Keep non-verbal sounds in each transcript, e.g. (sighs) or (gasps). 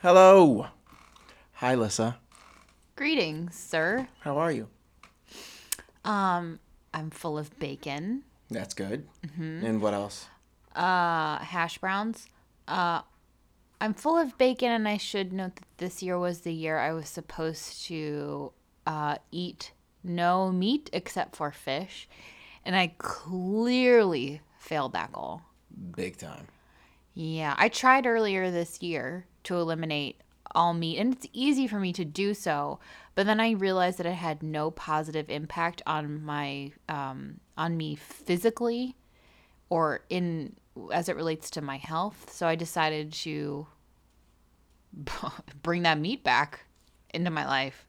Hello. Hi, Lissa. Greetings, sir. How are you? Um, I'm full of bacon, That's good. And what else? uh, hash browns. Uh, I'm full of bacon, and I should note that this year was the year I was supposed to uh, eat no meat except for fish, and I clearly failed that goal. Big time. Yeah, I tried earlier this year to eliminate all meat, and it's easy for me to do so. But then I realized that it had no positive impact on my um, on me physically, or in as it relates to my health. So I decided to (laughs) bring that meat back into my life.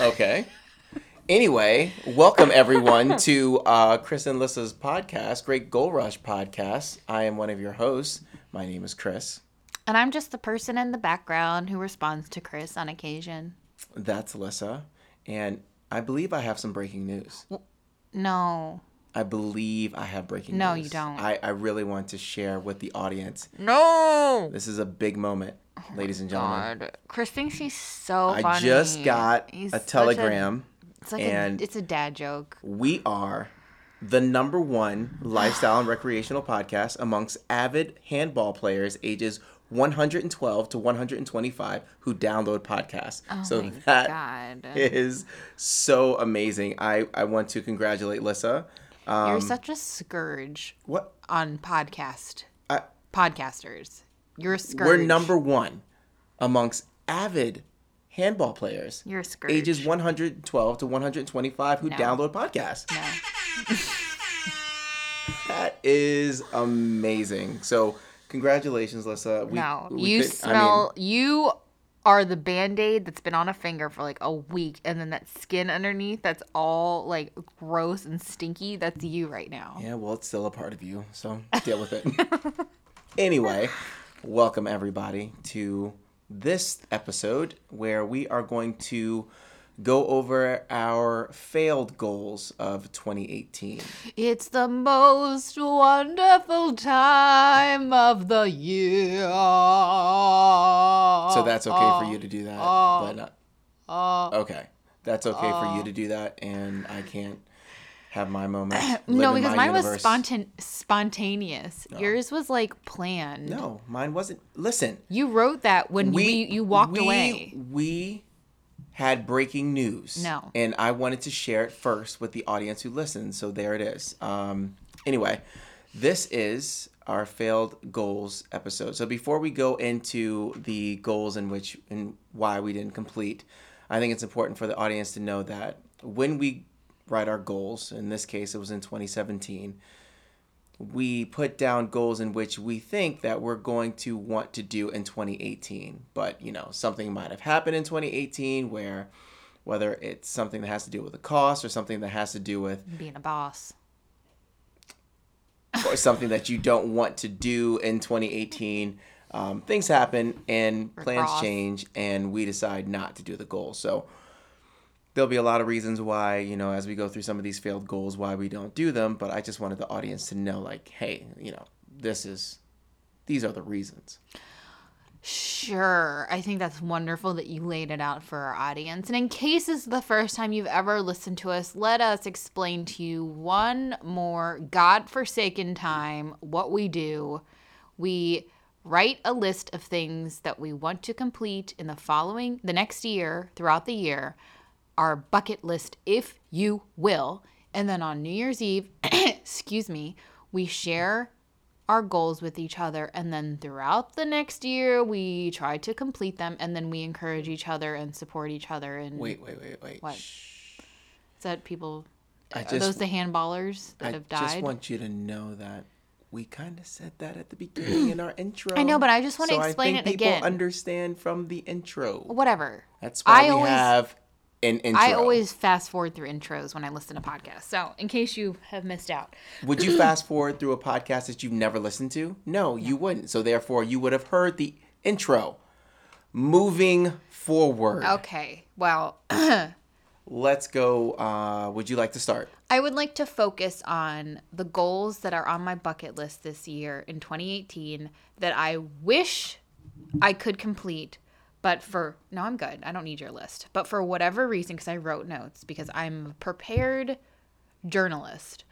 Okay. anyway, welcome everyone (laughs) to uh, Chris and Lissa's podcast, Great Goal Rush podcast. I am one of your hosts. My name is Chris. And I'm just the person in the background who responds to Chris on occasion. That's Lissa. And I believe I have some breaking news. No, I believe I have breaking No, news. No, you don't. I, I really want to share with the audience. no. This is a big moment, oh ladies and gentlemen. God, Chris thinks he's so funny. I funny. just got He's a such telegram. it's like and- a, it's a dad joke. We are the number one lifestyle and recreational podcast amongst avid handball players ages 112 to 125 who download podcasts. so Oh my that God. is so amazing. I, I want to congratulate Lissa. Um, You're such a scourge what? on podcast I, podcasters. You're a scourge. we're number one amongst avid handball players You're a scourge. ages 112 to 125 who No. download podcasts. No. (laughs) That is amazing. So, congratulations, Lissa. We, no. we you could- smell. you are the band aid that's been on a finger for like a week, and then that skin underneath that's all like gross and stinky. That's you right now. yeah, well, it's still a part of you, so deal with it. (laughs) anyway, welcome everybody to this episode where we are going to go over our failed goals of 2018. It's the most wonderful time of the year. So that's okay for you to do that, but not. Uh, Okay, that's okay for you to do that, and I can't have my moment. (clears throat) no, because mine was universe. spontan- spontaneous. Yours was like planned. No, mine wasn't. Listen, You wrote that when we, you walked we- away. We had breaking news. No. And I wanted to share it first with the audience who listens. So there it is. Um, anyway, this is our failed goals episode. So before we go into the goals in which and why we didn't complete, I think it's important for the audience to know that when we write our goals, in this case it was in 2017, we put down goals in which we think that we're going to want to do in 2018 but you know something might have happened in 2018 where whether it's something that has to do with the cost or something that has to do with Being a boss. or something that you don't want to do in 2018 um, things happen and plans change and we decide not to do the goal. So there'll be a lot of reasons why you know as we go through some of these failed goals why we don't do them but i just wanted the audience to know like hey you know this is these are the reasons Sure. I think that's wonderful that you laid it out for our audience. And in case this is the first time you've ever listened to us, let us explain to you one more God-forsaken time what we do. We write a list of things that we want to complete in the following the next year, throughout the year, our bucket list if you will. And then on New Year's Eve, (clears throat) excuse me, we share our goals with each other and then throughout the next year we try to complete them and then we encourage each other and support each other and wait wait wait wait What? Shh. is that people I are just- those the handballers that I have died I just want you to know that We kind of said that at the beginning in our (clears throat) intro. I know, but I just wanna explain I think it people again. understand from the intro. Whatever. That's why I we always have an intro. I always fast forward through intros when I listen to podcasts. So in case you have missed out. Would you (clears throat) fast forward through a podcast that you've never listened to? No, you wouldn't. So therefore, you would have heard the intro. Moving forward, Okay. Well, (clears throat) let's go. Uh, would you like to start? I would like to focus on the goals that are on my bucket list this year in 2018 that I wish I could complete, but for no, I'm good. I don't need your list. But for whatever reason, because I wrote notes, because I'm a prepared journalist,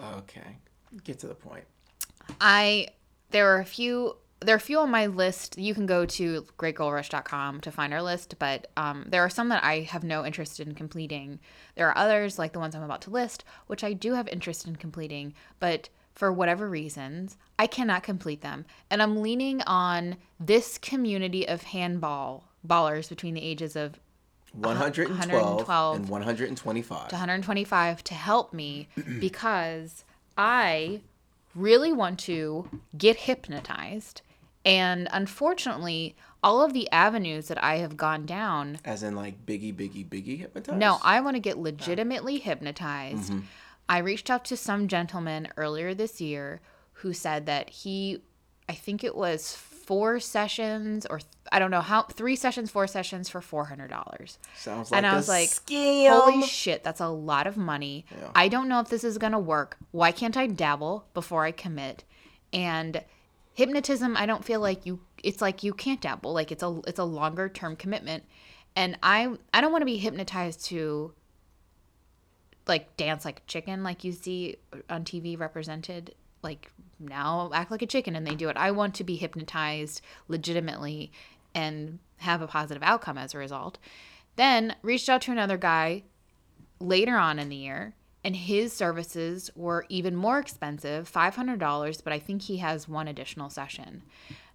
Okay, get to the point. I there are a few there are a few on my list. You can go to greatgoalrush.com to find our list, but um, there are some that I have no interest in completing. There are others, like the ones I'm about to list, which I do have interest in completing, but for whatever reasons, I cannot complete them. And I'm leaning on this community of handball ballers between the ages of 112, 112 and 125. to 125 to help me (clears throat) because I really want to get hypnotized. And unfortunately, all of the avenues that I have gone down, As in like Biggie, Biggie, Biggie hypnotized? no, I want to get legitimately hypnotized. Mm-hmm. I reached out to some gentleman earlier this year who said that he, I think it was four sessions or th- I don't know how, three sessions, four sessions for $400. Sounds like And I a was like, scam. Holy shit, that's a lot of money. Yeah. I don't know if this is going to work. Why can't I dabble before I commit? And hypnotism, I don't feel like you it's like you can't dabble. Like it's a it's a longer term commitment. And I I don't want to be hypnotized to like dance like a chicken like you see on TV represented like now act like a chicken and they do it. I want to be hypnotized legitimately and have a positive outcome as a result. Then reached out to another guy later on in the year and his services were even more expensive, $500, but I think he has one additional session.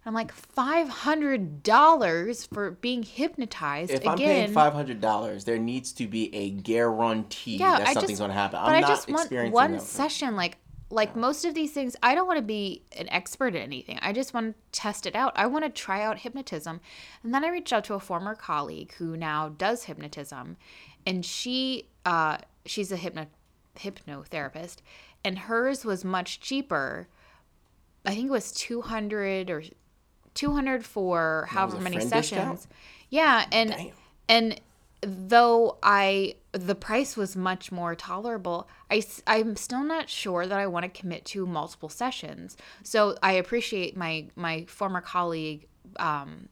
I'm like, $500 for being hypnotized If I'm paying five hundred dollars, there needs to be a guarantee Yeah, that I something's just- going to happen. but I'm I not just want experiencing one that. session. Like like most of these things, I don't want to be an expert at anything. I just want to test it out. I want to try out hypnotism. And then I reached out to a former colleague who now does hypnotism, and she uh, she's a hypno hypnotherapist, and hers was much cheaper. I think it was two hundred or two hundred for however many sessions. discount? Yeah, and Damn. and though I the price was much more tolerable, I am still not sure that I want to commit to multiple sessions. So I appreciate my my former colleague um,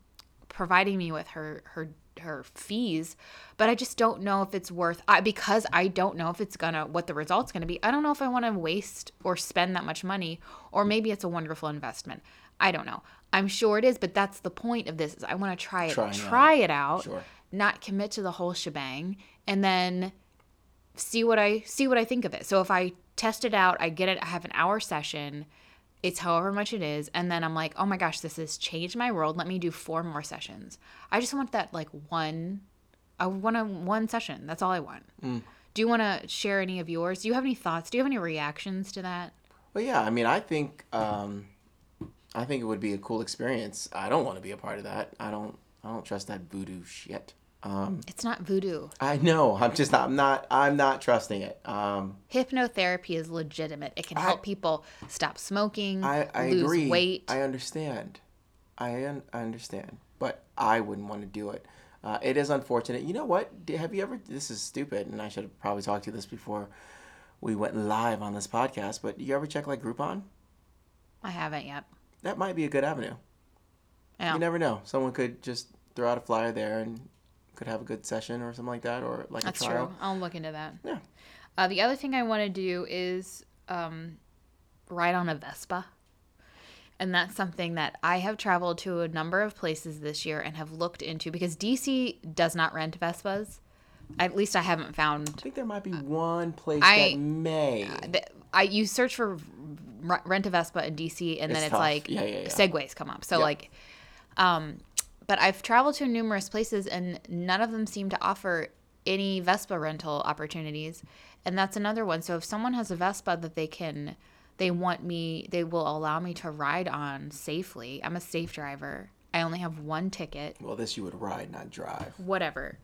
providing me with her her her fees, but I just don't know if it's worth I, because I don't know if it's gonna what the result's gonna be. I don't know if I want to waste or spend that much money, or maybe it's a wonderful investment. I don't know. I'm sure it is, but that's the point of this. Is I want to try it, it try it out, Sure. not commit to the whole shebang, and then see what I see what I think of it. So if I test it out, I get it, I have an hour session, it's however much it is, and then I'm like, oh my gosh, this has changed my world. Let me do four more sessions. I just want that like one I want a one session. That's all I want. Mm. Do you want to share any of yours? Do you have any thoughts? Do you have any reactions to that? Well, yeah. I mean, I think um, I think it would be a cool experience. I don't want to be a part of that. I don't. I don't trust that voodoo shit. Um, It's not voodoo. I know. I'm just. I'm not. I'm not trusting it. Um, Hypnotherapy is legitimate. It can help people stop smoking, I, I lose agree. weight. I understand. I un- I understand, but I wouldn't want to do it. Uh, it is unfortunate. You know what? Have you ever? This is stupid, and I should have probably talked to you this before we went live on this podcast. But you ever check like Groupon? I haven't yet. That might be a good avenue. Yeah. You never know. Someone could just throw out a flyer there and could have a good session or something like that, or like That's a trial. That's true. I'll look into that. Yeah. Uh, the other thing I want to do is um, ride on a Vespa. And that's something that I have traveled to a number of places this year and have looked into because DC does not rent Vespas. At least I haven't found. I think there might be one place I- that may. th- I you search for rent a Vespa in DC and then It's it's tough. like Yeah, yeah, yeah. Segways come up. So Yep. like, um, but I've traveled to numerous places and none of them seem to offer any Vespa rental opportunities, and that's another one. So if someone has a Vespa that they can they want me they will allow me to ride on safely. I'm a safe driver. I only have one ticket, Well, this you would ride, not drive. whatever.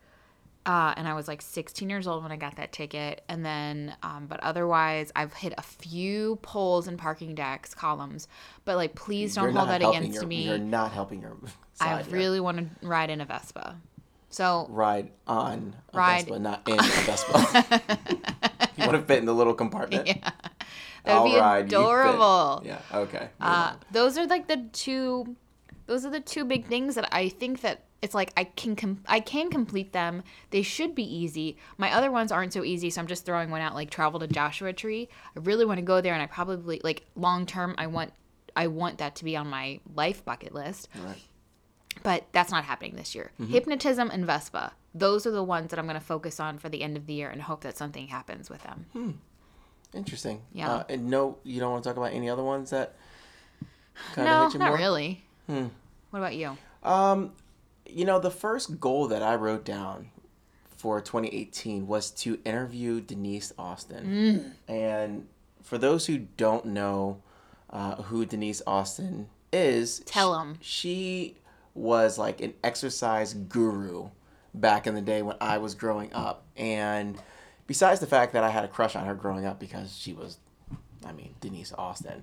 Uh, and I was like 16 years old when I got that ticket. And then, um, but otherwise, I've hit a few poles and parking decks, columns. But like, please don't You're hold that against your, me. You're not helping your I side here. really want to ride in a Vespa. So ride on a Ride- Vespa, not in a Vespa. (laughs) (laughs) you want to fit in the little compartment. yeah, that would be ride, adorable. Yeah. Okay. Uh, those are like the two. Those are the two big things that I think that it's like I can com- I can complete them. They should be easy. My other ones aren't so easy, so I'm just throwing one out. Like travel to Joshua Tree. I really want to go there, and I probably like long term. I want I want that to be on my life bucket list. Right. But that's not happening this year. Mm-hmm. Hypnotism and Vespa. Those are the ones that I'm going to focus on for the end of the year and hope that something happens with them. Hmm. Interesting. Yeah. Uh, and no, you don't want to talk about any other ones that kind no, of hit you not more. really. Hmm. What about you? Um, you know, the first goal that I wrote down for 2018 was to interview Denise Austin. Mm. And for those who don't know uh, who Denise Austin is, Tell them. 'em. She was like an exercise guru back in the day when I was growing up. And besides the fact that I had a crush on her growing up because she was, I mean, Denise Austin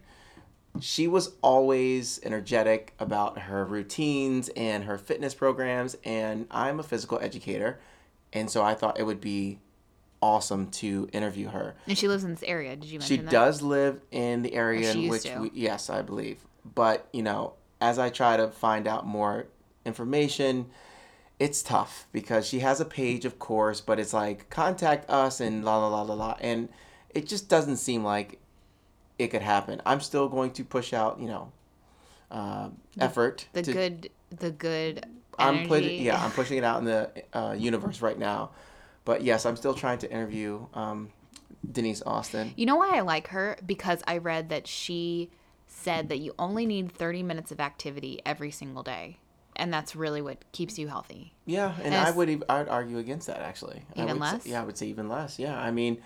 she was always energetic about her routines and her fitness programs and i'm a physical educator and so i thought it would be awesome to interview her And she lives in this area. Did you mention she that? does live in the area in which to. we yes i believe but you know as i try to find out more information it's tough because she has a page of course but it's like contact us and la la la la la and it just doesn't seem like it could happen i'm still going to push out you know uh, effort the to, good the good i'm energy. putting yeah i'm (laughs) pushing it out in the uh, universe right now but yes i'm still trying to interview um, denise austin You know why I like her? Because I read that she said that you only need 30 minutes of activity every single day. And that's really what keeps you healthy. Yeah, and I would I would argue against that actually. I Even would say- less? yeah, I would say even less. Yeah, I mean,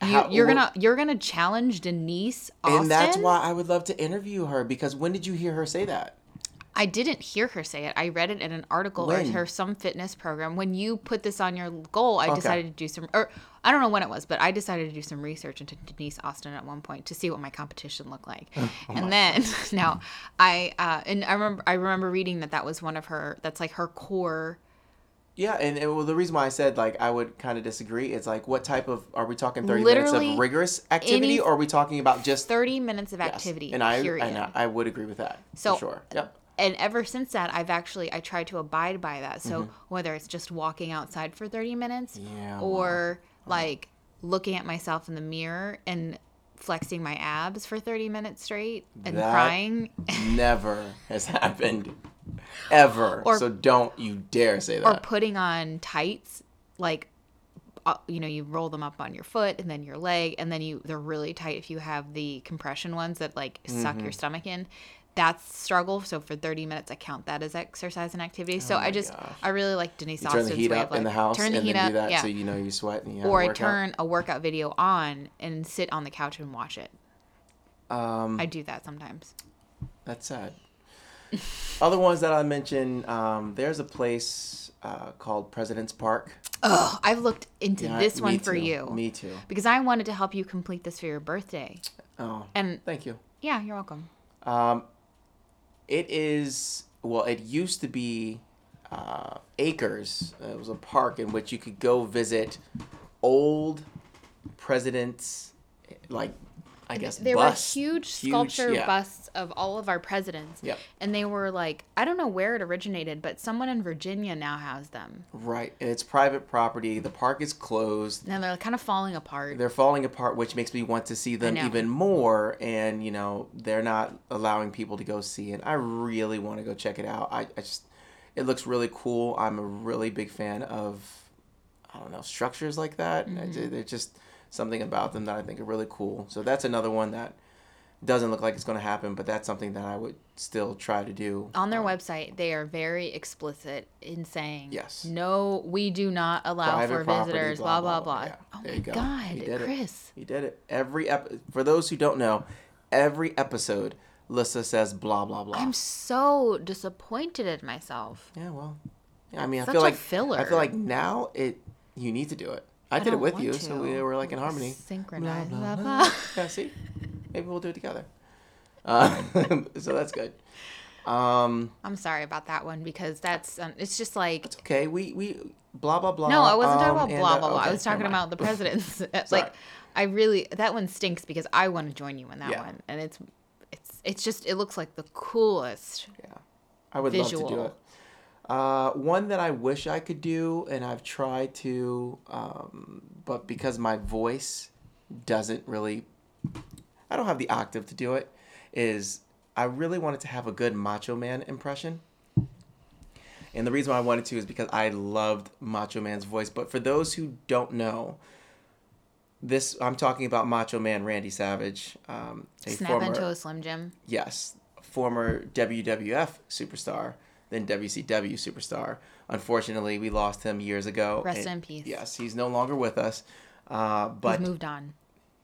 how- you're gonna you're gonna challenge Denise Austin. and that's why I would love to interview her because when did you hear her say that? I didn't hear her say it. I read it in an article or When? her some fitness program. When you put this on your goal, I Okay. decided to do some, or I don't know when it was, but I decided to do some research into Denise Austin at one point to see what my competition looked like. (laughs) Oh and then (laughs) now I uh, and I remember I remember reading that that was one of her. That's like her core. Yeah, and, and well, the reason why I said like I would kind of disagree is like what type of are we talking thirty minutes of rigorous activity any- or are we talking about just Thirty minutes of yes. activity. And I period. and I, I would agree with that. So- for sure. Yep. and ever since that i've actually i tried to abide by that so Mm-hmm. whether it's just walking outside for 30 minutes Yeah, or like looking at myself in the mirror and flexing my abs for 30 minutes straight and That- crying (laughs) Never has happened ever. Or- so don't you dare say that. or putting on tights like uh, you know you roll them up on your foot and then your leg and then you they're really tight if you have the compression ones that like suck Mm-hmm. your stomach in that's struggle so for 30 minutes i count that as exercise and activity so Oh i just gosh. i really like denise You turn the heat way up of in the like, house turn the and heat then up do that yeah so you know you sweat and you or I turn a workout video on and sit on the couch and watch it Um, i do that sometimes That's sad. Other ones that I mentioned, um, there's a place uh, called President's Park. oh i've looked into Yeah, this one for too. you Me too. because i wanted to help you complete this for your birthday Oh, and thank you. yeah you're welcome Um, it is well. It used to be uh, acres. It was a park in which you could go visit old presidents, like I guess There were huge sculpture yeah. busts of all of our presidents. Yep. And they were like, I don't know where it originated, but someone in Virginia now has them. Right, and it's private property. The park is closed. And they're kind of falling apart. they're falling apart, which makes me want to see them even more. And you know, they're not allowing people to go see it. I really want to go check it out. I, I just, it looks really cool. I'm a really big fan of, I don't know, structures like that. Mm-hmm. There's just something about them that I think are really cool. So that's another one that doesn't look like it's going to happen, but that's something that I would still try to do. On their um, website, they are very explicit in saying, Yes. no, we do not allow Private for visitors, blah, blah, blah, blah, blah. yeah. Oh my you go. God, He did it. Chris. He did it every ep- for those who don't know, every episode Lissa says blah blah blah. I'm so disappointed in myself. yeah, well, yeah, I mean, I feel like filler. I feel like now it you need to do it. I, did it with you, to. so we were like in harmony. Synchronized. Blah, (laughs) Blah, (laughs) blah, blah. yeah, see, maybe we'll do it together. Uh, (laughs) so that's good. Um, I'm sorry about that one because that's um, it's just like it's okay, we we blah blah blah. no, I wasn't talking um, about and, blah uh, blah blah. okay, I was talking about the presidents. Like I really that one stinks because I want to join you in that Yeah. one, and it's it's it's just it looks like the coolest. Yeah, I would love to do it. Uh, one that I wish I could do, and I've tried to, um, but because my voice doesn't really, I don't have the octave to do it. Is I really wanted to have a good Macho Man impression. And the reason why I wanted to is because I loved Macho Man's voice. But for those who don't know, this I'm talking about Macho Man Randy Savage, um, a Snap former into a Slim Jim. yes, former WWF superstar, then WCW superstar. Unfortunately, we lost him years ago. Rest and- in peace. Yes, he's no longer with us, uh, but He's moved on.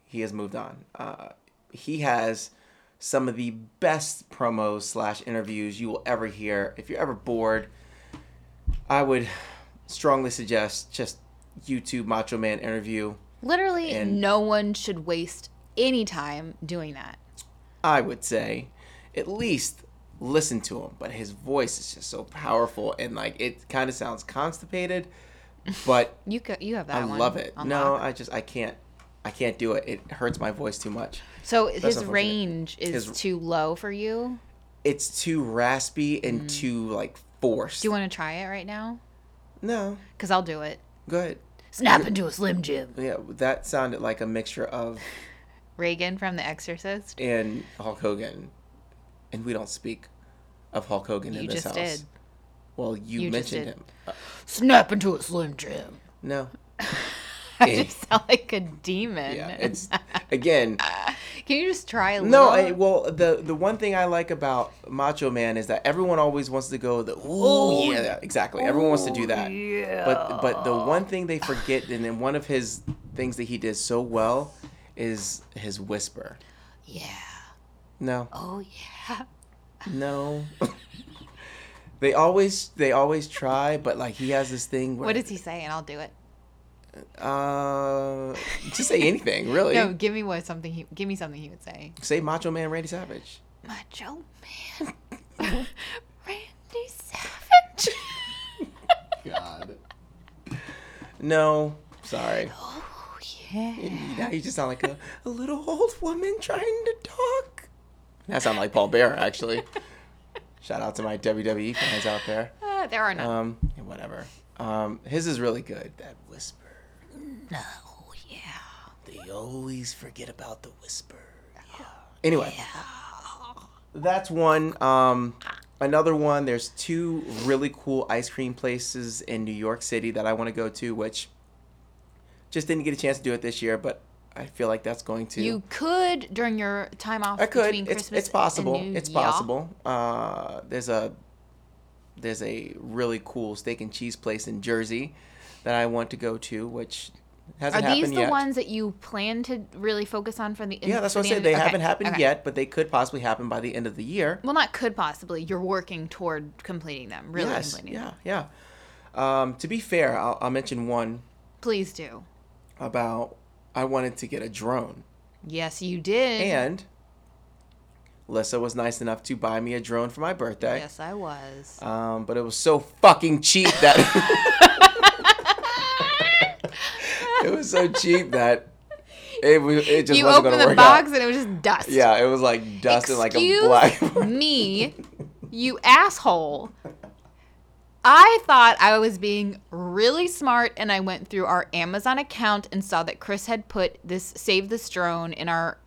he has moved on. Uh, he has some of the best promos slash interviews you will ever hear. If you're ever bored, I would strongly suggest just YouTube Macho Man interview. Literally, And- no one should waste any time doing that. I would say at least listen to him. But his voice is just so powerful and like it kind of sounds constipated, but (laughs) You co- you have that I love it. No. I just I can't I can't do it. It hurts my voice too much. So his range is His- too low for you. It's too raspy and too like forced. Mm. Do you want to try it right now? no, Because I'll do it. Good. Snap into a Slim Jim. Yeah, that sounded like a mixture of (laughs) Reagan from The Exorcist. and Hulk Hogan, and we don't speak of Hulk Hogan in this just house. did. Well, you, You mentioned him. Uh, Snap into a Slim Jim. no. (laughs) I Eh. just sound like a demon. Yeah, it's again. (laughs) Can you just try a No, little? I, well, the the one thing I like about Macho Man is that everyone always wants to go the oh yeah, yeah, exactly. Everyone wants to do that. Yeah. But but the one thing they forget, and then one of his things that he did so well, is his whisper. yeah. No, Oh yeah. No. (laughs) they always they always try, but like he has this thing where What does he say? And I'll do it. uh just say anything (laughs) really. No, give me what something. He, give me something he would say. Say Macho Man Randy Savage. Macho Man, (laughs) Randy Savage. God. No, sorry. oh yeah. Now you just sound like a, a little old woman trying to talk. That sounds like Paul Bearer, actually. Shout out to my WWE fans out there. Uh, there are none. Um, yeah, whatever. Um, his is really good. That whisper. no. Yeah. They always forget about the whisper. Yeah. Anyway, yeah. that's one. Um, another one. There's two really cool ice cream places in New York City that I want to go to, which just didn't get a chance to do it this year, but I feel like that's going to. You could during your time off I could. between It's Christmas it's possible. It's Year. possible. Uh, there's a there's a really cool steak and cheese place in Jersey that I want to go to, which Are hasn't these happened yet. Are these the yet. ones that you plan to really focus on for the? yeah, that's what I said. They okay, haven't happened okay. yet, but they could possibly happen by the end of the year. Well, not could possibly. You're working toward completing them. Really yes. completing them. Yeah. Yeah. Um, to be fair, I'll, I'll mention one Please do. about I wanted to get a drone, Yes, you did. and Lissa was nice enough to buy me a drone for my birthday. yes, I was. Um, but it was so fucking cheap that (laughs) it was so cheap that it was it just you wasn't opened gonna the work box out. and it was just dust. Yeah, it was like dust and like a Excuse black. me, you asshole. I thought I was being really smart and I went through our Amazon account and saw that Chris had put this save this drone in our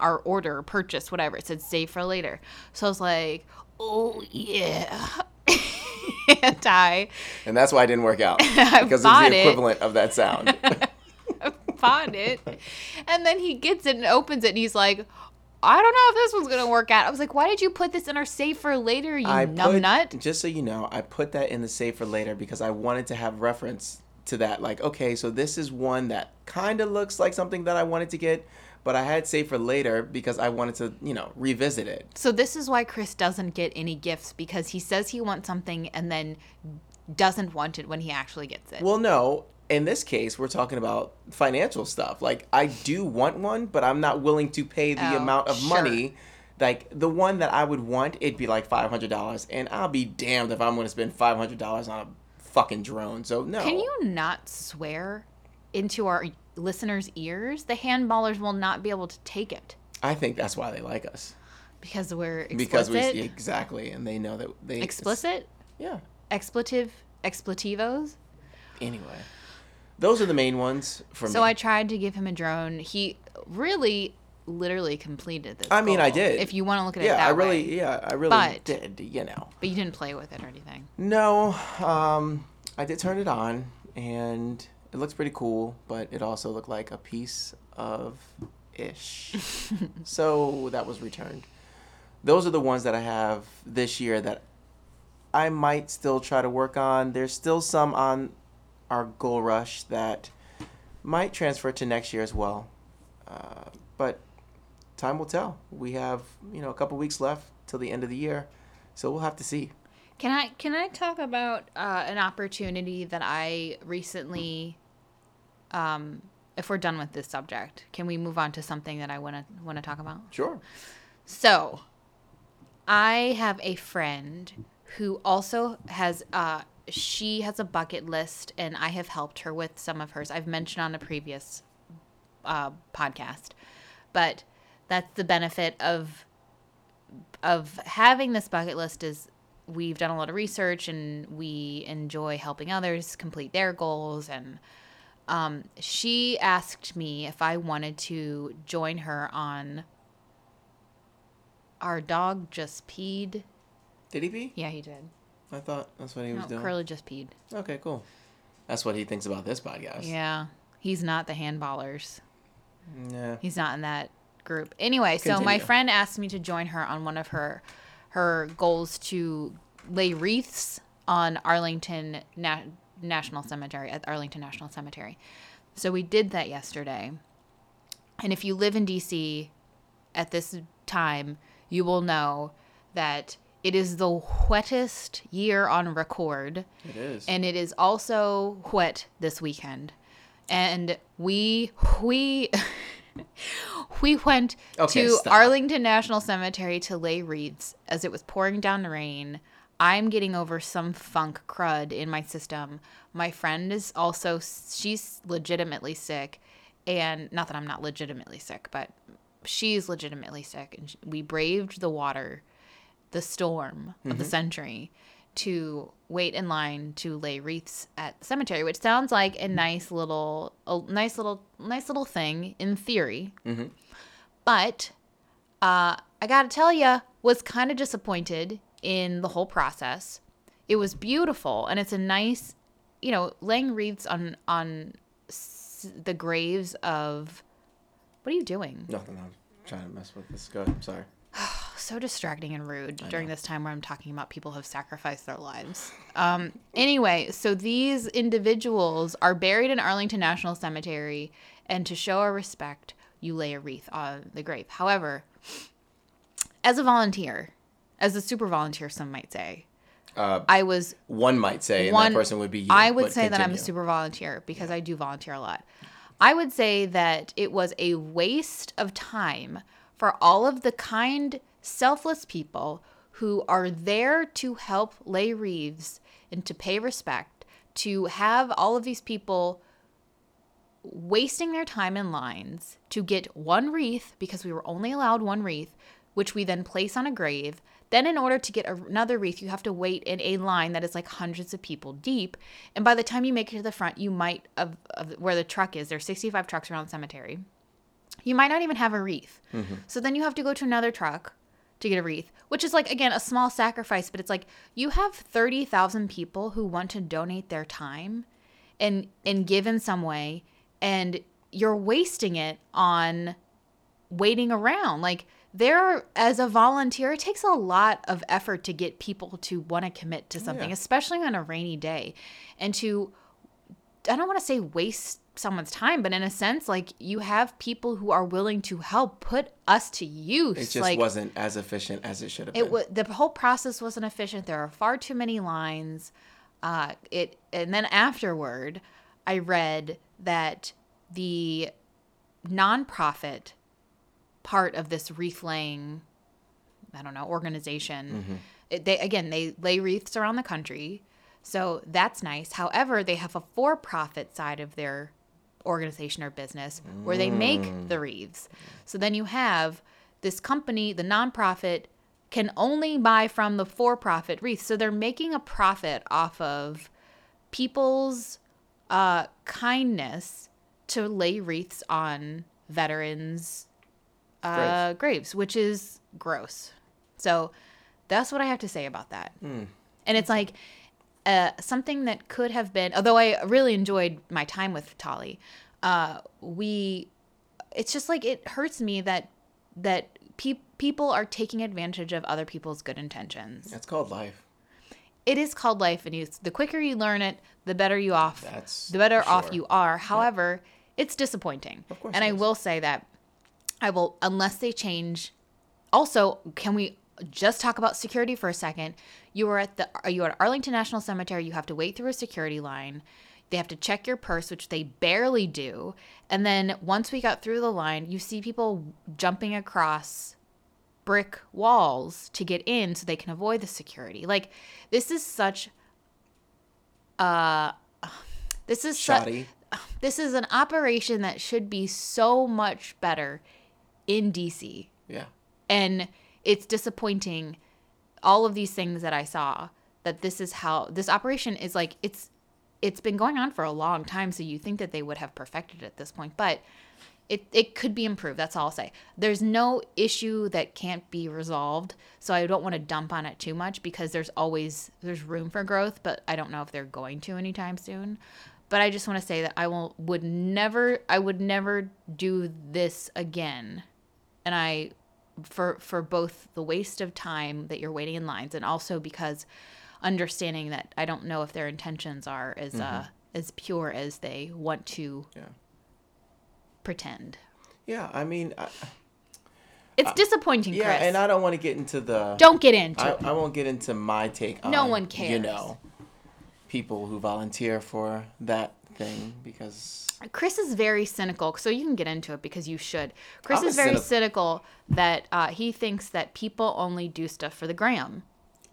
our order, purchase, whatever. It said save for later. So I was like, "Oh yeah." (laughs) and I and that's why it didn't work out (laughs) because it's the it. equivalent of that sound. (laughs) bought it. And then he gets it and opens it and he's like, I don't know if this one's gonna work out. I was like, why did you put this in our save for later, you I numbnut? put, just so you know, I put that in the save for later because I wanted to have reference to that. Like, okay, so this is one that kind of looks like something that I wanted to get, but I had save for later because I wanted to, you know, revisit it. So this is why Chris doesn't get any gifts because he says he wants something and then doesn't want it when he actually gets it. Well, no. In this case, we're talking about financial stuff. Like, I do want one, but I'm not willing to pay the Oh, amount of sure. money. Like the one that I would want, it'd be like five hundred dollars, and I'll be damned if I'm going to spend five hundred dollars on a fucking drone. So no. Can you not swear into our listeners' ears? The handballers will not be able to take it I think that's why they like us because we're explicit. because we exactly, and they know that they explicit, Yeah. expletive, expletivos. Anyway, those are the main ones for So me. I tried to give him a drone. He really, literally completed this. I mean, I did. If you want to look at it yeah, that I really, way. yeah, I really But- did. You know. But you didn't play with it or anything. No, um, I did turn it on, and it looks pretty cool, but it also looked like a piece of ish. (laughs) so that was returned. Those are the ones that I have this year that I might still try to work on. There's still some on our goal rush that might transfer to next year as well. Uh, but time will tell. We have, you know, a couple weeks left till the end of the year. So we'll have to see. Can I can I talk about uh, an opportunity that I recently, um, if we're done with this subject, can we move on to something that I want to want to talk about? Sure. So, I have a friend who also has uh she has a bucket list and I have helped her with some of hers. I've mentioned on a previous uh podcast. But that's the benefit of of having this bucket list is we've done a lot of research and we enjoy helping others complete their goals and um, she asked me if I wanted to join her on our dog just peed. Did he pee? Yeah, he did. I thought that's what he was No, doing. Curly just peed. Okay, cool. That's what he thinks about this podcast. Yeah, he's not the handballers. Yeah. He's not in that group. Anyway, so my friend asked me to join her on one of her her goals to lay wreaths on Arlington Na- National Cemetery at Arlington National Cemetery. So we did that yesterday. And if you live in DC at this time, you will know that it is the wettest year on record. It is. and it is also wet this weekend. And we we (laughs) we went Okay, to stop. arlington national cemetery to lay wreaths as it was pouring down rain. I'm getting over some funk crud in my system. My friend is also she's legitimately sick. And not that i'm not legitimately sick but she's legitimately sick. And we braved the water the storm of the century to wait in line to lay wreaths at the cemetery, which sounds like a nice little, a nice little, nice little thing in theory. Mhm. But uh, I gotta tell you, was kind of disappointed in the whole process. It was beautiful, and it's a nice, you know, laying wreaths on on s- the graves of. What are you doing? Nothing. I'm trying to mess with this. Go ahead. I'm sorry. So distracting and rude during this time where I'm talking about people who have sacrificed their lives. Um, anyway, so these individuals are buried in Arlington National Cemetery, and to show our respect, you lay a wreath on the grave. However, as a volunteer, as a super volunteer, some might say, Uh, I was one might say, and one that person would be you. I would say that I'm a super volunteer because I do volunteer a lot. I would say that it was a waste of time for all of the kind, selfless people who are there to help lay wreaths and to pay respect, to have all of these people wasting their time in lines to get one wreath because we were only allowed one wreath, which we then place on a grave. Then, in order to get another wreath, you have to wait in a line that is like hundreds of people deep. And by the time you make it to the front, you might, of, of where the truck is, there's 65 trucks around the cemetery. You might not even have a wreath. Mm-hmm. So then you have to go to another truck to get a wreath, which is like, again, a small sacrifice, but it's like you have 30,000 people who want to donate their time and, and give in some way, and you're wasting it on waiting around. Like, there as a volunteer it takes a lot of effort to get people to want to commit to oh, something Yeah. especially on a rainy day and to i don't want to say waste someone's time but in a sense like you have people who are willing to help put us to use It just like wasn't as efficient as it should have it been. was the whole process wasn't efficient. There are far too many lines. Uh it and then afterward i read that the nonprofit part of this wreath laying i don't know organization it, they again they lay wreaths around the country so that's nice. However they have a for-profit side of their organization or business where they make the wreaths. So then you have this company the nonprofit can only buy from the for-profit wreaths. So they're making a profit off of people's uh, kindness to lay wreaths on veterans uh, graves, which is gross. So that's what I have to say about that. And it's like uh, something that could have been, although I really enjoyed my time with Tali, uh, we, it's just like it hurts me that that pe- people are taking advantage of other people's good intentions. That's called life. It is called life, and you, the quicker you learn it, the better you off. That's the better for off you are. However, it's disappointing. Of course and I is. will say that I will, unless they change. Also, can we just talk about security for a second? You are at the are you at Arlington National Cemetery? You have to wait through a security line. They have to check your purse, which they barely do. And then once we got through the line, you see people jumping across brick walls to get in so they can avoid the security. Like this is such uh this is su- this is an operation that should be so much better in DC. Yeah. And it's disappointing all of these things that I saw that this is how this operation is like it's it's been going on for a long time so you think that they would have perfected it at this point but it, it could be improved that's all i'll say. There's no issue that can't be resolved so i don't want to dump on it too much because there's always there's room for growth but i don't know if they're going to anytime soon. But i just want to say that i will would never i would never do this again and i for for both the waste of time that you're waiting in lines and also because understanding that i don't know if their intentions are as uh as pure as they want to Yeah. pretend Yeah. I mean, I, it's disappointing yeah, chris and I don't want to get into the. don't get into I, I won't get into my take on No one you know people who volunteer for that thing because Chris is very cynical, so you can get into it because you should. Chris I'm is very cynic- cynical that uh, he thinks that people only do stuff for the gram,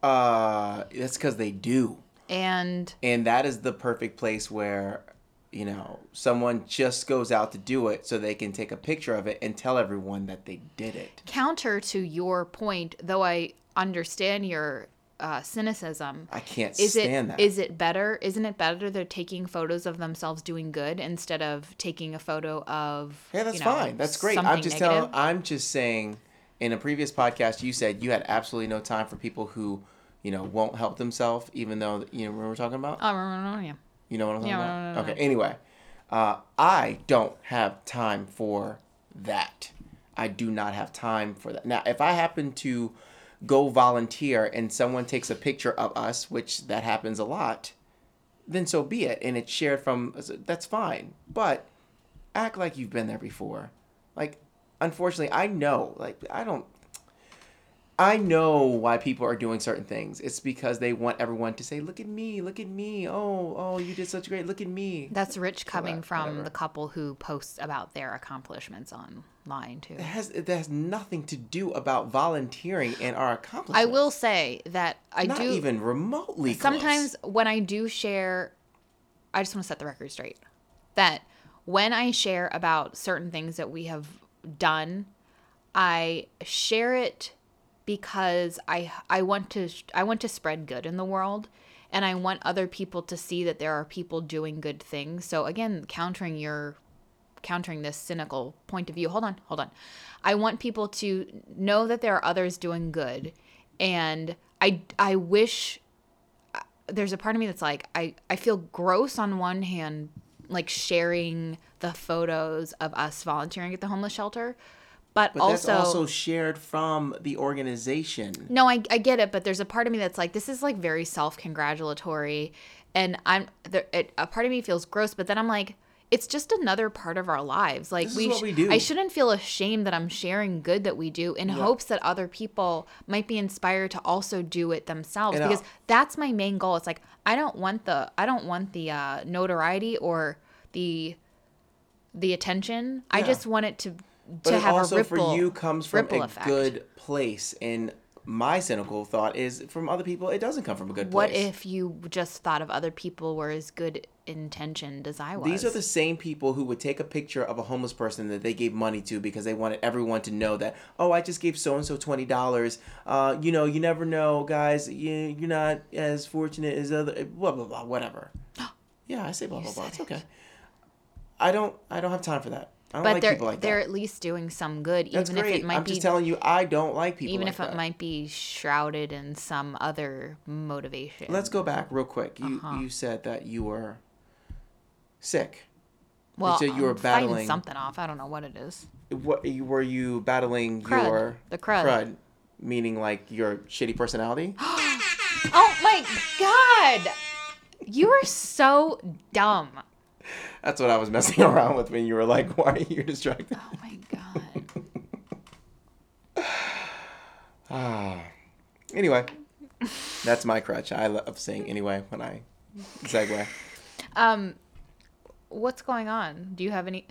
uh that's because they do. And and that is the perfect place where you know someone just goes out to do it so they can take a picture of it and tell everyone that they did it. Counter to your point, though I understand your uh, cynicism. i can't Is stand it that is it better? Isn't it better they're taking photos of themselves doing good instead of taking a photo of yeah that's you know, fine that's great i'm just negative? telling i'm just saying in a previous podcast you said you had absolutely no time for people who you know won't help themselves even though you know what we're talking about Oh, no, yeah. You know what I'm talking Yeah, about? no, no, no, okay. Anyway, uh, I don't have time for that. I do not have time for that. Now, if I happen to go volunteer and someone takes a picture of us, which that happens a lot, then so be it, and it's shared from. That's fine. But act like you've been there before. Like, unfortunately, I know. Like, I don't. I know why people are doing certain things. It's because they want everyone to say, "Look at me, look at me. Oh, oh, you did such great. Look at me." That's rich coming from whatever. the couple who posts about their accomplishments online too. It has it has nothing to do about volunteering and our accomplishments. I will say that I do not do even remotely. close. sometimes when I do share, I just want to set the record straight that when I share about certain things that we have done, I share it because I I want to I want to spread good in the world and I want other people to see that there are people doing good things. So again, countering your countering this cynical point of view. Hold on, hold on. I want people to know that there are others doing good and I I wish uh, there's a part of me that's like I I feel gross on one hand like sharing the photos of us volunteering at the homeless shelter But, But also, also shared from the organization. no, I, I get it, but there's a part of me that's like, this is like very self congratulatory. And I'm there, it, a part of me feels gross, but then I'm like, it's just another part of our lives. Like This is what sh- we do. I shouldn't feel ashamed that I'm sharing good that we do in hopes that other people might be inspired to also do it themselves. And, uh, because that's my main goal. It's like I don't want the I don't want the uh, notoriety or the the attention. I just want it to But to it have also a ripple for you comes from a effect. good place. And my cynical thought is from other people, it doesn't come from a good place. What if you just thought of other people were as good intentioned as I was? These are the same people who would take a picture of a homeless person that they gave money to because they wanted everyone to know that, oh, I just gave so and so twenty dollars. Uh, you know, you never know, guys. You you're not as fortunate as other. Blah blah blah. Whatever. (gasps) yeah, I say blah blah blah. It's okay. I don't. I don't have time for that. I don't but like they're people like they're that. at least doing some good, That's even great. if it might I'm be just telling you, I don't like people. even like if it might be shrouded in some other motivation. Let's go back real quick. You Uh-huh. you said that you were sick. well, said you were battling- something off. I don't know what it is. What were you battling Crud. your The crud. meaning like your shitty personality? (gasps) Oh my god! You are so dumb. That's what I was messing (laughs) around with when you were like, "Why are you distracted?" Oh my god. (sighs) Ah. Anyway, that's my crutch. I love saying anyway when I segue. Um, what's going on? Do you have any?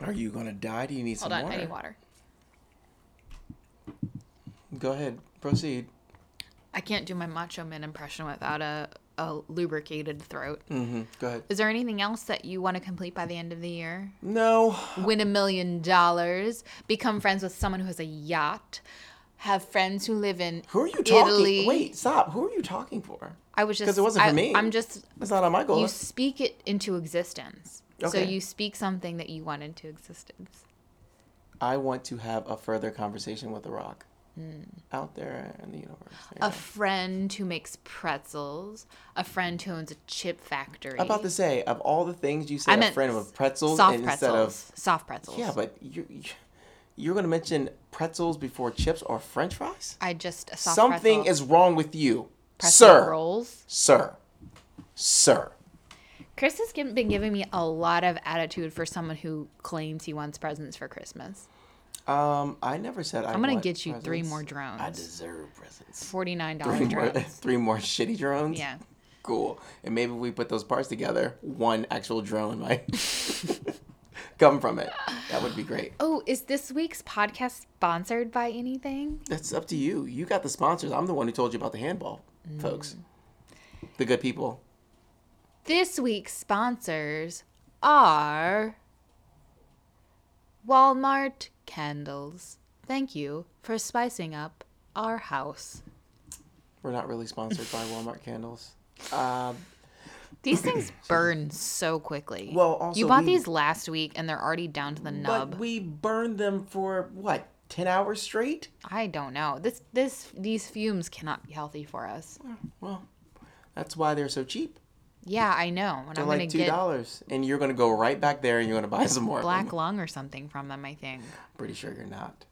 Are you gonna die? Do you need Hold some on, water? I need water. Go ahead, proceed. I can't do my Macho Man impression without a a lubricated throat. hmm Go ahead. Is there anything else that you want to complete by the end of the year? No, Win a million dollars, become friends with someone who has a yacht, have friends who live in who are you talking? Italy. Wait, stop. Who are you talking for? I was just because it wasn't for me. I'm just That's not on my goal. you speak it into existence. Okay. So you speak something that you want into existence. I want to have a further conversation with The Rock Mm. out there in the universe. You A friend who makes pretzels, a friend who owns a chip factory. I'm about to say, of all the things you say, I a friend with pretzels soft pretzels. instead of soft pretzels. yeah, but you you're gonna mention pretzels before chips or French fries? I just Something pretzel, is wrong with you, pretzel sir, rolls. sir, sir. Chris has been giving me a lot of attitude for someone who claims he wants presents for Christmas. Um, I never said I. I'm gonna get you three more drones. I deserve presents. Forty nine Three dollar more, (laughs) three more shitty drones. Yeah. Cool. And maybe we put those parts together. One actual drone might (laughs) come from it. That would be great. Oh, is this week's podcast sponsored by anything? That's up to you. You got the sponsors. I'm the one who told you about the handball, folks. The good people. This week's sponsors are Walmart candles. Thank you for spicing up our house. We're not really sponsored by Walmart candles. Um, These things (clears throat) burn so quickly. Well, also you bought we- these last week and they're already down to the nub. but we burned them for what? Ten hours straight? I don't know. This this these fumes cannot be healthy for us. Well, that's why they're so cheap. Yeah, I know. And They're I'm like two get dollars, and you're gonna go right back there, and you're gonna buy some more. black lung or something from them. I think. Pretty sure you're not.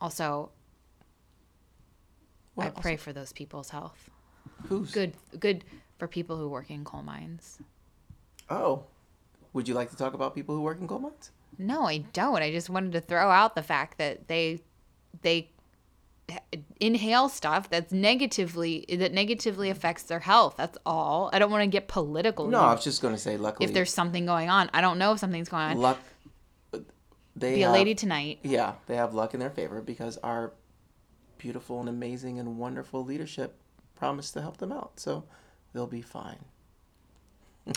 Also, I What? pray for those people's health. Who's Good, good for people who work in coal mines. Oh, would you like to talk about people who work in coal mines? No, I don't. I just wanted to throw out the fact that they they inhale stuff that's negatively that negatively affects their health. That's all. I don't want to get political. No, I was just gonna say. Luckily, if there's something going on, I don't know if something's going on. luck, they Be a lady tonight. Yeah, they have luck in their favor because our beautiful and amazing and wonderful leadership promised to help them out. So they'll be fine. (laughs)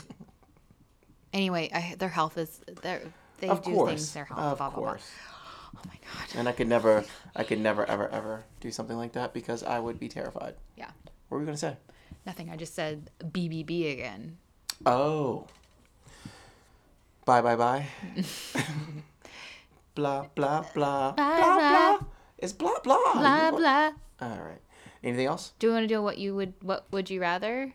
Anyway, I, their health is they they of do course, things their health. of blah, blah, blah. Oh my god. And I could never, (laughs) I could never, ever, ever do something like that because I would be terrified. Yeah. What were we gonna say? Nothing. I just said BBB again. Oh. Bye, bye, bye. (laughs) blah, blah, blah. Blah, blah. blah. It's blah, blah. Blah You blah. All right. Anything else? Do you want to do what you would? What would you rather?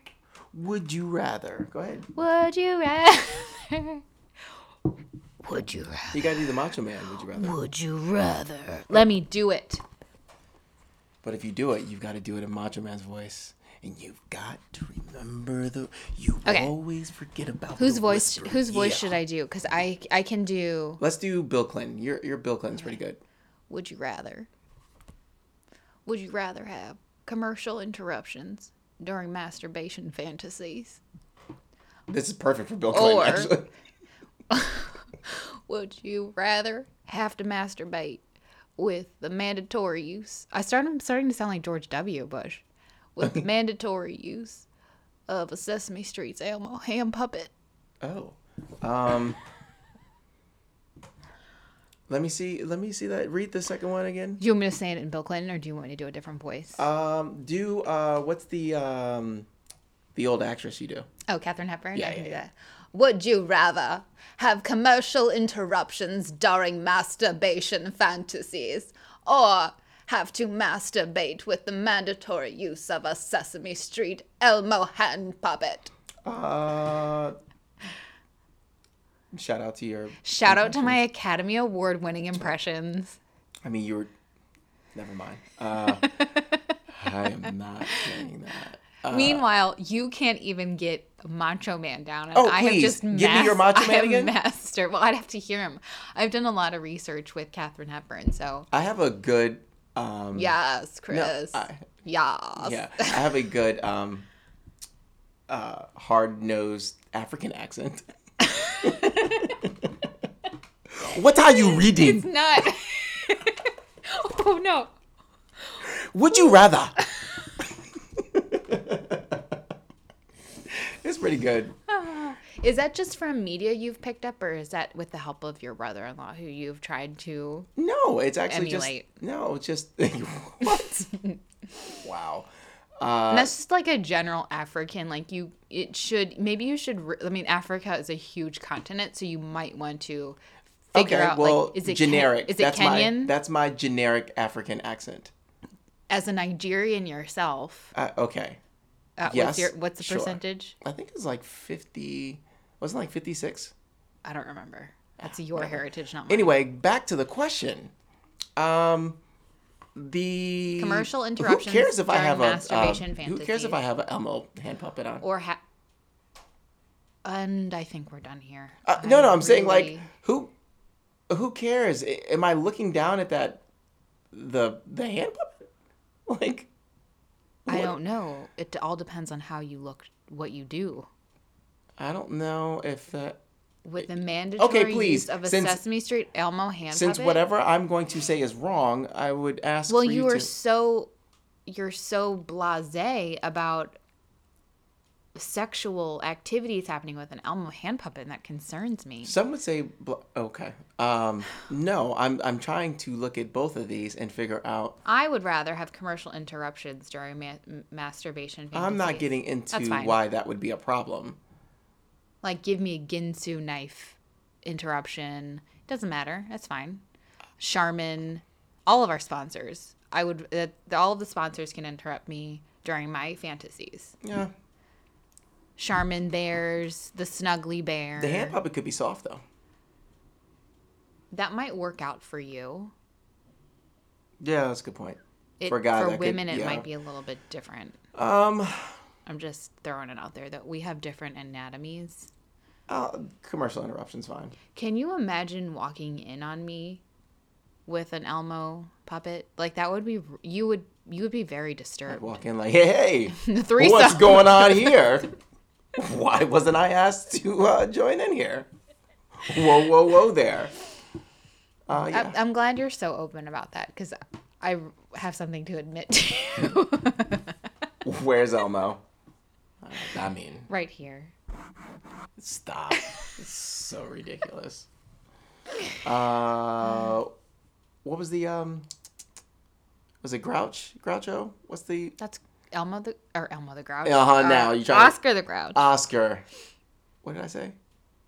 Would you rather? Go ahead. Would you rather? (laughs) Would you rather? You gotta do the Macho Man. Would you rather? Would you rather? Let me do it. But if you do it, you've got to do it in Macho Man's voice, and you've got to remember the. You Okay. always forget about Whose the voice? whisper. Whose voice Yeah. should I do? Because I I can do. Let's do Bill Clinton. Your your Bill Clinton's pretty good. Would you rather? Would you rather have commercial interruptions during masturbation fantasies? This is perfect for Bill Clinton. Or- actually. (laughs) (laughs) Would you rather have to masturbate with the mandatory use? I start, I'm starting to sound like George W. Bush. With the (laughs) mandatory use of a Sesame Street's Elmo ham puppet. Oh, um, let me see. Let me see that. Read the second one again. Do you want me to say it in Bill Clinton or do you want me to do a different voice? Um, do uh, what's the um, the old actress you do? oh, Katharine Hepburn? Yeah, I can yeah, do yeah. That. Would you rather have commercial interruptions during masturbation fantasies or have to masturbate with the mandatory use of a Sesame Street Elmo hand puppet? Uh, shout out to your. Shout out to my Academy Award winning impressions. I mean, you were. Never mind. Uh, (laughs) I am not saying that. Uh, Meanwhile, you can't even get Macho Man down, and Oh, I have just give me your Macho I Man have again. Master. Well, I'd have to hear him. I've done a lot of research with Katharine Hepburn, so I have a good. Um, yes, no, Chris. I, yes. yeah, I have a good um, uh, hard nosed African accent. (laughs) what are you reading? It's not. (laughs) oh no. Would you rather? it's pretty good. (laughs) Is that just from media you've picked up, or is that with the help of your brother-in-law who you've tried to? No, it's actually Emulate. just no. (laughs) Just (laughs) what? wow. Uh, that's just like a general African. Like you, it should maybe you should. re- I mean, Africa is a huge continent, so you might want to figure okay, out well, like is it Ken- generic? is it that's Kenyan? My, that's my generic African accent. As a Nigerian yourself, Uh, okay, uh, Yes, what's your what's the sure. percentage? I think it's like fifty. Wasn't it like fifty six. I don't remember. That's your heritage, not mine. Anyway, back to the question. Um, the Commercial interruptions Who cares if I have a masturbation um, Who cares if. I have an Elmo hand puppet on? or ha- and I think we're done here. Uh, no, no, I'm saying like who who cares? Am I looking down at that the the hand puppet? (laughs) Like I don't know. It all depends on how you look, what you do. I don't know if that With the eh, mandatory please, use of a since- Sesame Street Elmo hand since puppet. whatever I'm going to say is wrong, I would ask Well, you you are to so you're so blasé about sexual activities happening with an Elmo hand puppet, and that concerns me. Some would say okay. Um no, I'm I'm trying to look at both of these and figure out I would rather have commercial interruptions during ma- masturbation. I'm not getting into why that would be a problem. like give me a Ginsu knife interruption. Doesn't matter. That's fine. Charmin, all of our sponsors. I would that all of the sponsors can interrupt me during my fantasies. Yeah. Charmin bears, the Snuggly bear. The hand puppet could be soft though. that might work out for you. Yeah, that's a good point. It, For guy for that could- women, it might be a little bit different. Um I'm just throwing it out there that we have different anatomies. uh, commercial interruptions fine. Can you imagine walking in on me with an Elmo puppet? Like that would be you would you would be very disturbed. Walk in like, hey, (laughs) hey, what's going on here? (laughs) (laughs) Why wasn't I asked to uh, join in here? Whoa, whoa, whoa there. Uh, yeah. I, I'm glad you're so open about that because I have something to admit to (laughs) Where's Elmo? Uh, I mean, right here. stop. It's so ridiculous. Uh, what was the um? Was it Grouch? Groucho? What's the That's Elmo the or Elmo the Grouch. Uh-huh, now you trying to- Oscar the Grouch. Oscar? What did I say?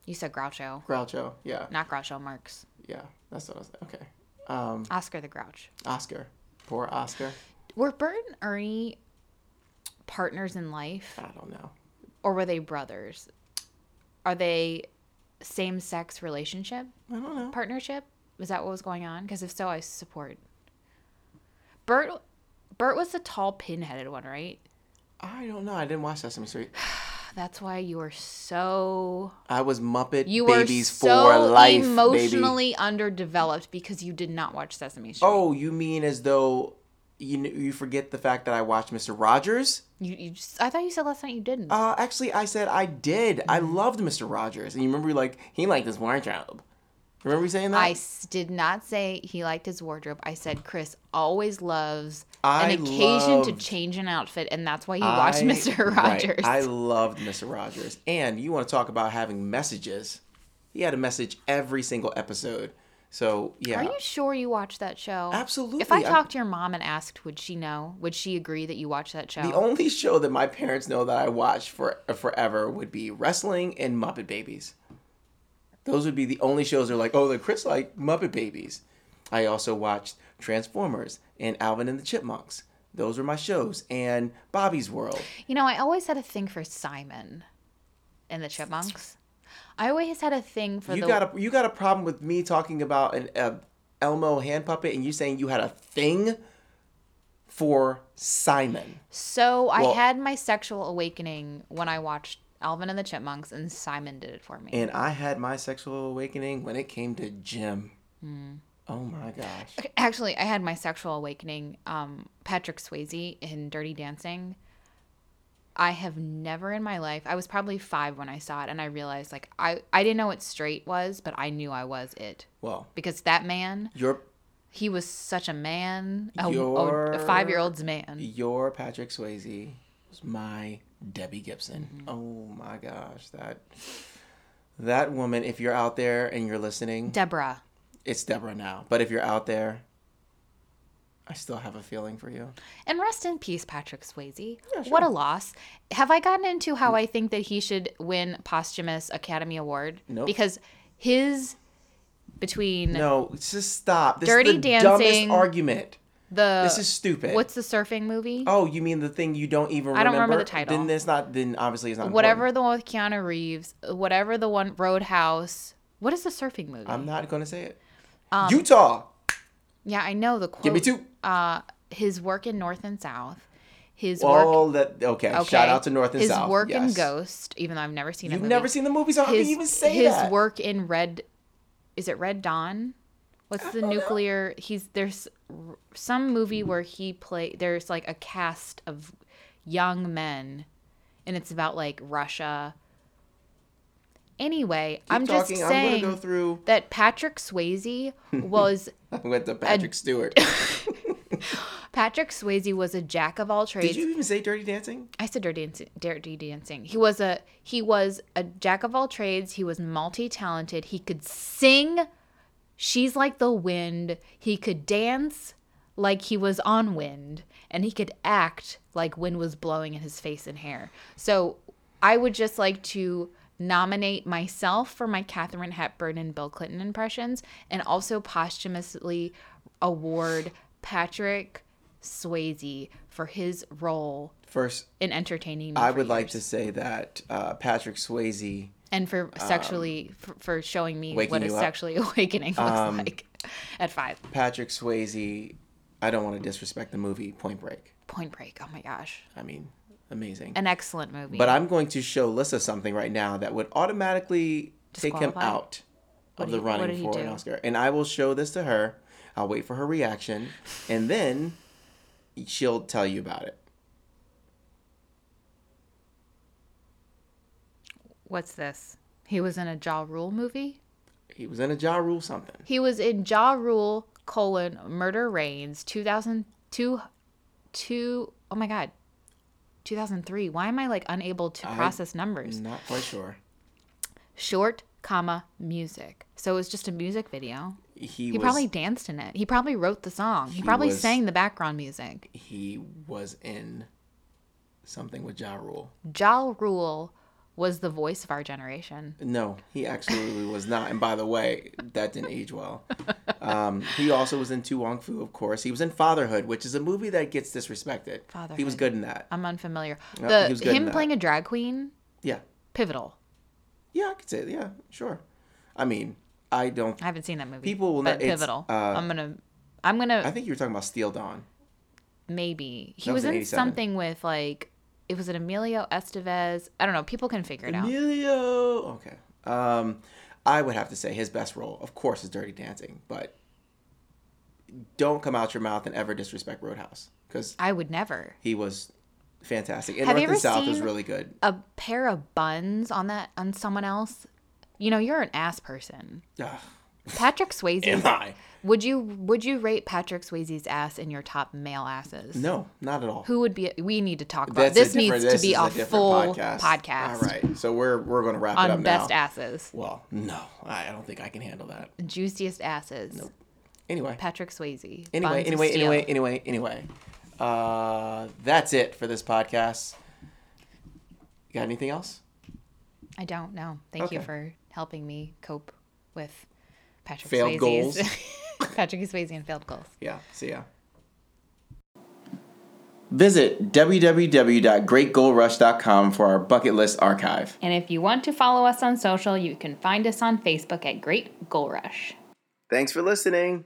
you said Groucho, Groucho. Yeah, not Groucho Marx. yeah. That's what I was. Saying. Okay. Um, Oscar the Grouch. Oscar. Poor Oscar. Were Bert and Ernie partners in life, I don't know. or were they brothers? Are they same sex relationship I don't know. partnership? Was that what was going on? Because if so, I support. Bert, Bert was the tall, pin-headed one, right? I don't know. I didn't watch Sesame Street. (sighs) That's why you were so I was Muppet you Babies so for life, baby. emotionally underdeveloped because you did not watch Sesame Street. Oh, you mean as though you you forget the fact that I watched Mister Rogers? you, you just, I thought you said last night you didn't. Uh, actually, I said I did. I Mm. loved Mister Rogers, and you remember like he liked his wardrobe. Remember you saying that? I s- did not say he liked his wardrobe. I said Chris always loves I an occasion to loved- change an outfit, and that's why he watched I- (laughs) Mister right. Rogers. I loved Mister Rogers, and you want to talk about having messages? He had a message every single episode. So yeah, Are you sure you watched that show? Absolutely. If I I'm- talked to your mom and asked, would she know? Would she agree that you watched that show? the only show that my parents know that I watched for forever would be wrestling and Muppet Babies. Those would be the only shows they're like, oh, the Chris like Muppet Babies. I also watched Transformers and Alvin and the Chipmunks. Those were my shows, and Bobby's World. You know, I always had a thing for Simon and the Chipmunks. I always had a thing for You the. got a you got a problem with me talking about an uh, Elmo hand puppet, and you saying you had a thing for Simon. so I had my sexual awakening when I watched Alvin and the Chipmunks, and Simon did it for me. And I had my sexual awakening when it came to Jim. Hmm. Oh my gosh. Actually, I had my sexual awakening. Um, Patrick Swayze in Dirty Dancing. I have never in my life. I was probably five when I saw it, and I realized like I I didn't know what straight was, but I knew I was it Well, because that man your he was such a man, a, a, Your- a five year old's man. your Patrick Swayze was my Debbie Gibson. Mm-hmm. Oh my gosh, that that woman. If you're out there and you're listening, Deborah. it's Deborah now. But if you're out there, I still have a feeling for you. And rest in peace, Patrick Swayze. Yeah, sure. What a loss. Have I gotten into how I think that he should win posthumous Academy Award? Nope. Because his between No, just stop. This Dirty is the Dancing- dumbest argument. The This is stupid. what's the surfing movie? Oh, you mean the thing you don't even remember? I don't remember the title. Then it's not. Then obviously it's not. whatever important. the one with Keanu Reeves, whatever the one Roadhouse. What is the surfing movie? I'm not going to say it. Um, Utah. yeah, I know the quote. Give me two. Uh, his work in North and South. His work. All that. Okay. Okay. Shout out to North and his South. His work in. Ghost, even though I've never seen it. You've never seen the movie, so how can you even say his that? work in Red. Is it Red Dawn? What's the nuclear? He's there's some movie where he play. There's like a cast of young men, and it's about like Russia. Anyway, Keep I'm just talking. I'm saying gonna go through. that Patrick Swayze (laughs) was I went to Patrick Stewart. (laughs) Patrick Swayze was a jack of all trades. Did you even say Dirty Dancing? I said dirty dancing, dirty dancing. He was a he was a jack of all trades. He was multi-talented. He could sing She's Like the Wind. He could dance like he was on wind and he could act like wind was blowing in his face and hair. So, I would just like to nominate myself for my Katharine Hepburn and Bill Clinton impressions and also posthumously award Patrick Swayze for his role First, in entertaining me I would like to say that uh, Patrick Swayze. And for sexually for, for showing me what a you up. sexually (laughs) awakening looks Um, like (laughs) at five Patrick Swayze. I don't want to disrespect the movie Point Break. point break oh my gosh I mean, amazing. an excellent movie But I'm going to show Lissa something right now that would automatically take him out of the he- running for an? Oscar. And I will show this to her. I'll wait for her reaction, and then she'll tell you about it. What's this? He was in a Ja Rule movie? He was in a Ja Rule something. he was in Ja Rule colon murder reigns 2002 two oh my god 2003 why am i like unable to process numbers? Not quite sure. short comma music. So it was just a music video. He, he was probably danced in it. He probably wrote the song. He, He probably was- sang the background music. He was in something with Ja Rule. Ja Rule was the voice of our generation. No, he absolutely was not. And by the way, that didn't age well. Um, he also was in To Wong Foo, of course. He was in Fatherhood, which is a movie that gets disrespected. He was good in that. I'm unfamiliar. Yep, the he was good in him playing a drag queen, Yeah. pivotal. Yeah, I could say yeah, sure. I mean, I don't. I haven't seen that movie. People will but not- pivotal. uh, I'm gonna. I'm gonna I think you were talking about Steel Dawn. maybe he That was, was in in something with like it was an Emilio Estevez. I don't know. People can figure it out. Emilio. Okay. Um, I would have to say his best role, of course, is Dirty Dancing, but don't come out your mouth and ever disrespect Roadhouse because I would never. he was fantastic. And Have North you and ever South was seen- really good. A pair of buns on that on someone else. You know, you're an ass person. Ugh, Patrick Swayze. am I? Would you would you rate Patrick Swayze's ass in your top male asses? No, not at all. Who would be? We need to talk about That's a this. different- Needs this to be is a, different full podcast. podcast, All right, so we're we're going to wrap it up on best now. asses, Well, no, I I don't think I can handle that. juiciest asses. Nope. Anyway, Patrick Swayze. anyway, of anyway, steel. anyway, anyway, anyway. Uh, that's it for this podcast. You got anything else? I don't know. Thank you Okay. for helping me cope with Patrick Failed Swayze's goals. (laughs) Patrick Swayze and failed goals. Yeah, see ya. Visit www.greatgoalrush.com for our bucket list archive. And if you want to follow us on social, you can find us on Facebook at Great Goal Rush. Thanks for listening.